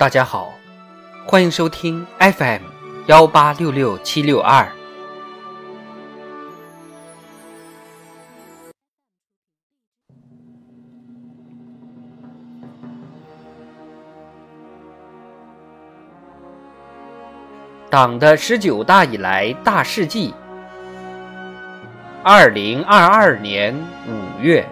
大家好，欢迎收听 FM 幺八六六七六二。党的十九大以来大事记，二零二二年五月。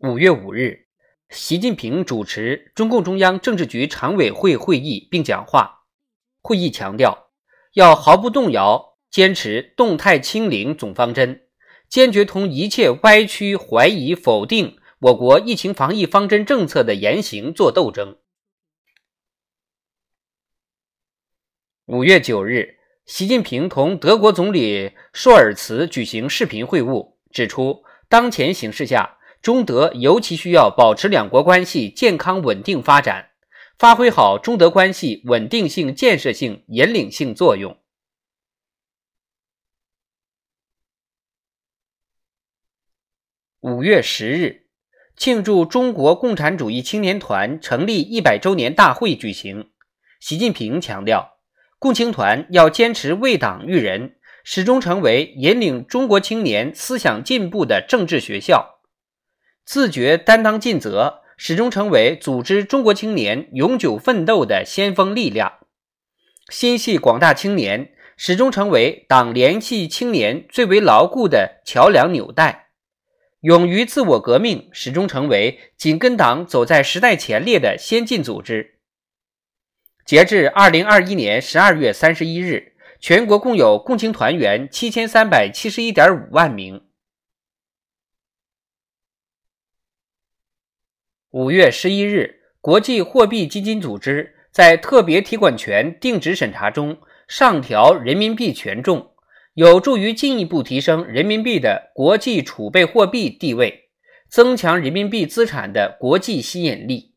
五月五日，习近平主持中共中央政治局常委会会议并讲话。会议强调，要毫不动摇坚持动态清零总方针，坚决同一切歪曲、怀疑、否定我国疫情防疫方针政策的言行作斗争。五月九日，习近平同德国总理舒尔茨举行视频会晤，指出当前形势下。中德尤其需要保持两国关系健康稳定发展，发挥好中德关系稳定性、建设性、引领性作用。五月十日，庆祝中国共产主义青年团成立一百周年大会举行。习近平强调，共青团要坚持为党育人，始终成为引领中国青年思想进步的政治学校。自觉担当尽责，始终成为组织中国青年永久奋斗的先锋力量；心系广大青年，始终成为党联系青年最为牢固的桥梁纽带；勇于自我革命，始终成为紧跟党走在时代前列的先进组织。截至二零二一年十二月三十一日，全国共有共青团员七千三百七十一点五万名。五月十一日，国际货币基金组织在特别提款权定值审查中上调人民币权重，有助于进一步提升人民币的国际储备货币地位，增强人民币资产的国际吸引力。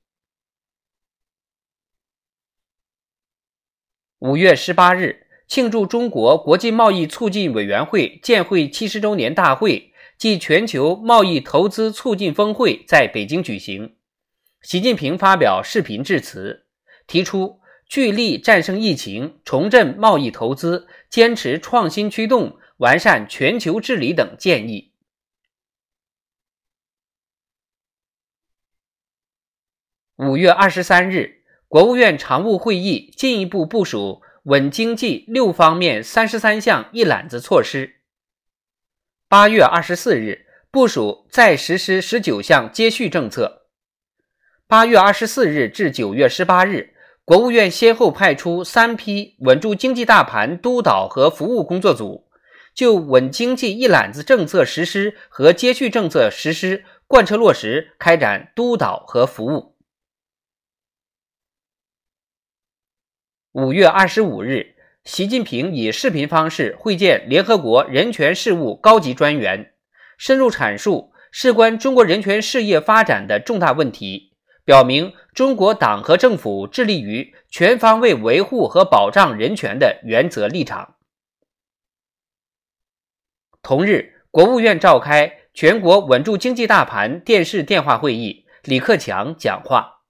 五月十八日，庆祝中国国际贸易促进委员会建会七十周年大会暨全球贸易投资促进峰会在北京举行。习近平发表视频致辞，提出聚力战胜疫情、重振贸易投资、坚持创新驱动、完善全球治理等建议。五月二十三日，国务院常务会议进一步部署稳经济六方面三十三项一揽子措施。八月二十四日，部署再实施十九项接续政策。八月二十四日至九月十八日，国务院先后派出三批稳住经济大盘督导和服务工作组，就稳经济一揽子政策实施和接续政策实施贯彻落实开展督导和服务。五月二十五日，习近平以视频方式会见联合国人权事务高级专员，深入阐述事关中国人权事业发展的重大问题。表明中国党和政府致力于全方位维护和保障人权的原则立场。同日，国务院召开全国稳住经济大盘电视电话会议，李克强讲话。